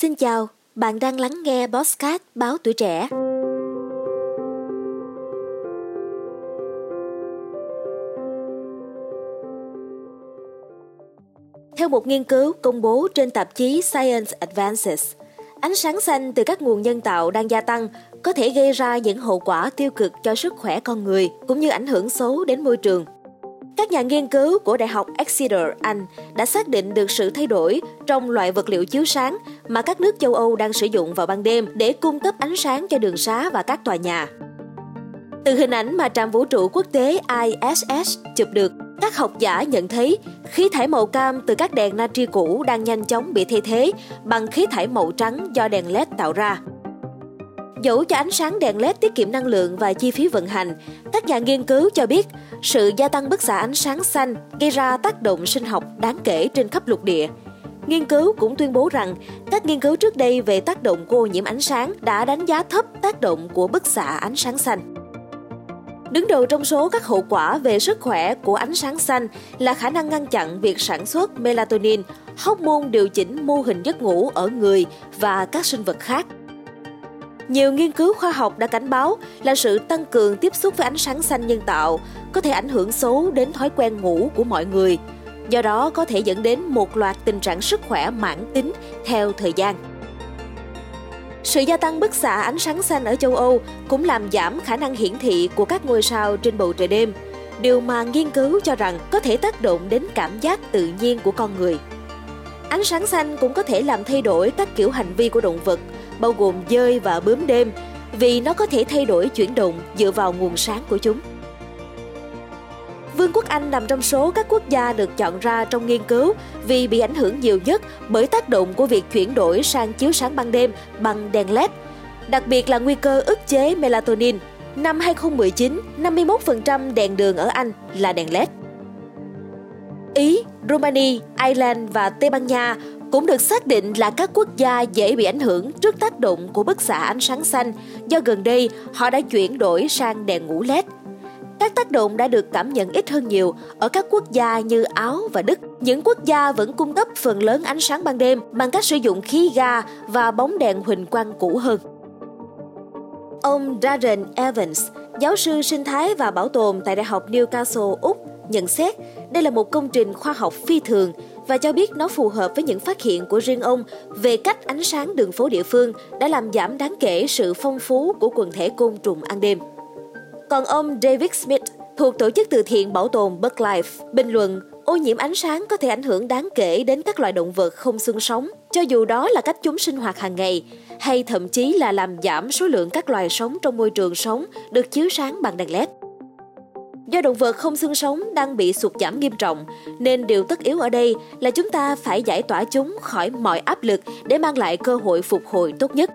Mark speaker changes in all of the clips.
Speaker 1: Xin chào, bạn đang lắng nghe Bosscat báo tuổi trẻ. Theo một nghiên cứu công bố trên tạp chí Science Advances, ánh sáng xanh từ các nguồn nhân tạo đang gia tăng có thể gây ra những hậu quả tiêu cực cho sức khỏe con người cũng như ảnh hưởng xấu đến môi trường. Các nhà nghiên cứu của Đại học Exeter, Anh đã xác định được sự thay đổi trong loại vật liệu chiếu sáng mà các nước châu Âu đang sử dụng vào ban đêm để cung cấp ánh sáng cho đường xá và các tòa nhà. Từ hình ảnh mà trạm vũ trụ quốc tế ISS chụp được, các học giả nhận thấy khí thải màu cam từ các đèn natri cũ đang nhanh chóng bị thay thế bằng khí thải màu trắng do đèn LED tạo ra. Dẫu cho ánh sáng đèn LED tiết kiệm năng lượng và chi phí vận hành, các nhà nghiên cứu cho biết sự gia tăng bức xạ ánh sáng xanh gây ra tác động sinh học đáng kể trên khắp lục địa. Nghiên cứu cũng tuyên bố rằng các nghiên cứu trước đây về tác động của ô nhiễm ánh sáng đã đánh giá thấp tác động của bức xạ ánh sáng xanh. Đứng đầu trong số các hậu quả về sức khỏe của ánh sáng xanh là khả năng ngăn chặn việc sản xuất melatonin, hormone điều chỉnh mô hình giấc ngủ ở người và các sinh vật khác. Nhiều nghiên cứu khoa học đã cảnh báo là sự tăng cường tiếp xúc với ánh sáng xanh nhân tạo có thể ảnh hưởng xấu đến thói quen ngủ của mọi người, do đó có thể dẫn đến một loạt tình trạng sức khỏe mãn tính theo thời gian. Sự gia tăng bức xạ ánh sáng xanh ở châu Âu cũng làm giảm khả năng hiển thị của các ngôi sao trên bầu trời đêm, điều mà nghiên cứu cho rằng có thể tác động đến cảm giác tự nhiên của con người. Ánh sáng xanh cũng có thể làm thay đổi các kiểu hành vi của động vật, bao gồm dơi và bướm đêm, vì nó có thể thay đổi chuyển động dựa vào nguồn sáng của chúng. Vương quốc Anh nằm trong số các quốc gia được chọn ra trong nghiên cứu vì bị ảnh hưởng nhiều nhất bởi tác động của việc chuyển đổi sang chiếu sáng ban đêm bằng đèn LED, đặc biệt là nguy cơ ức chế melatonin. Năm 2019, 51% đèn đường ở Anh là đèn LED. Ý, Romania, Ireland và Tây Ban Nha cũng được xác định là các quốc gia dễ bị ảnh hưởng trước tác động của bức xạ ánh sáng xanh do gần đây họ đã chuyển đổi sang đèn ngủ LED. Các tác động đã được cảm nhận ít hơn nhiều ở các quốc gia như Áo và Đức. Những quốc gia vẫn cung cấp phần lớn ánh sáng ban đêm bằng cách sử dụng khí ga và bóng đèn huỳnh quang cũ hơn. Ông Darren Evans, giáo sư sinh thái và bảo tồn tại Đại học Newcastle, Úc, nhận xét đây là một công trình khoa học phi thường và cho biết nó phù hợp với những phát hiện của riêng ông về cách ánh sáng đường phố địa phương đã làm giảm đáng kể sự phong phú của quần thể côn trùng ăn đêm. Còn ông David Smith thuộc tổ chức từ thiện bảo tồn Birdlife bình luận ô nhiễm ánh sáng có thể ảnh hưởng đáng kể đến các loài động vật không xương sống, cho dù đó là cách chúng sinh hoạt hàng ngày, hay thậm chí là làm giảm số lượng các loài sống trong môi trường sống được chiếu sáng bằng đèn LED. Do động vật không xương sống đang bị sụt giảm nghiêm trọng, nên điều tất yếu ở đây là chúng ta phải giải tỏa chúng khỏi mọi áp lực để mang lại cơ hội phục hồi tốt nhất.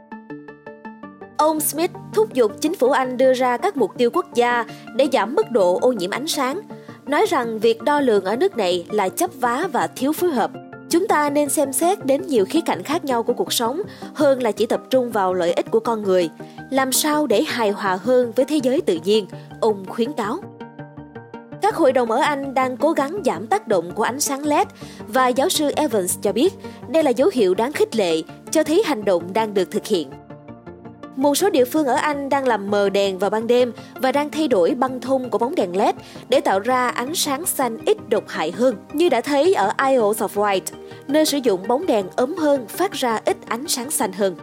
Speaker 1: Ông Smith thúc giục chính phủ Anh đưa ra các mục tiêu quốc gia để giảm mức độ ô nhiễm ánh sáng, nói rằng việc đo lường ở nước này là chấp vá và thiếu phối hợp. Chúng ta nên xem xét đến nhiều khía cạnh khác nhau của cuộc sống hơn là chỉ tập trung vào lợi ích của con người, làm sao để hài hòa hơn với thế giới tự nhiên, ông khuyến cáo. Các hội đồng ở Anh đang cố gắng giảm tác động của ánh sáng LED và giáo sư Evans cho biết đây là dấu hiệu đáng khích lệ cho thấy hành động đang được thực hiện. Một số địa phương ở Anh đang làm mờ đèn vào ban đêm và đang thay đổi băng thông của bóng đèn LED để tạo ra ánh sáng xanh ít độc hại hơn, như đã thấy ở Isles of Wight, nơi sử dụng bóng đèn ấm hơn phát ra ít ánh sáng xanh hơn.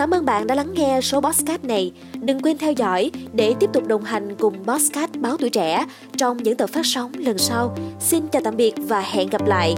Speaker 1: Cảm ơn bạn đã lắng nghe số Bosscat này. Đừng quên theo dõi để tiếp tục đồng hành cùng Bosscat báo tuổi trẻ trong những tập phát sóng lần sau. Xin chào tạm biệt và hẹn gặp lại.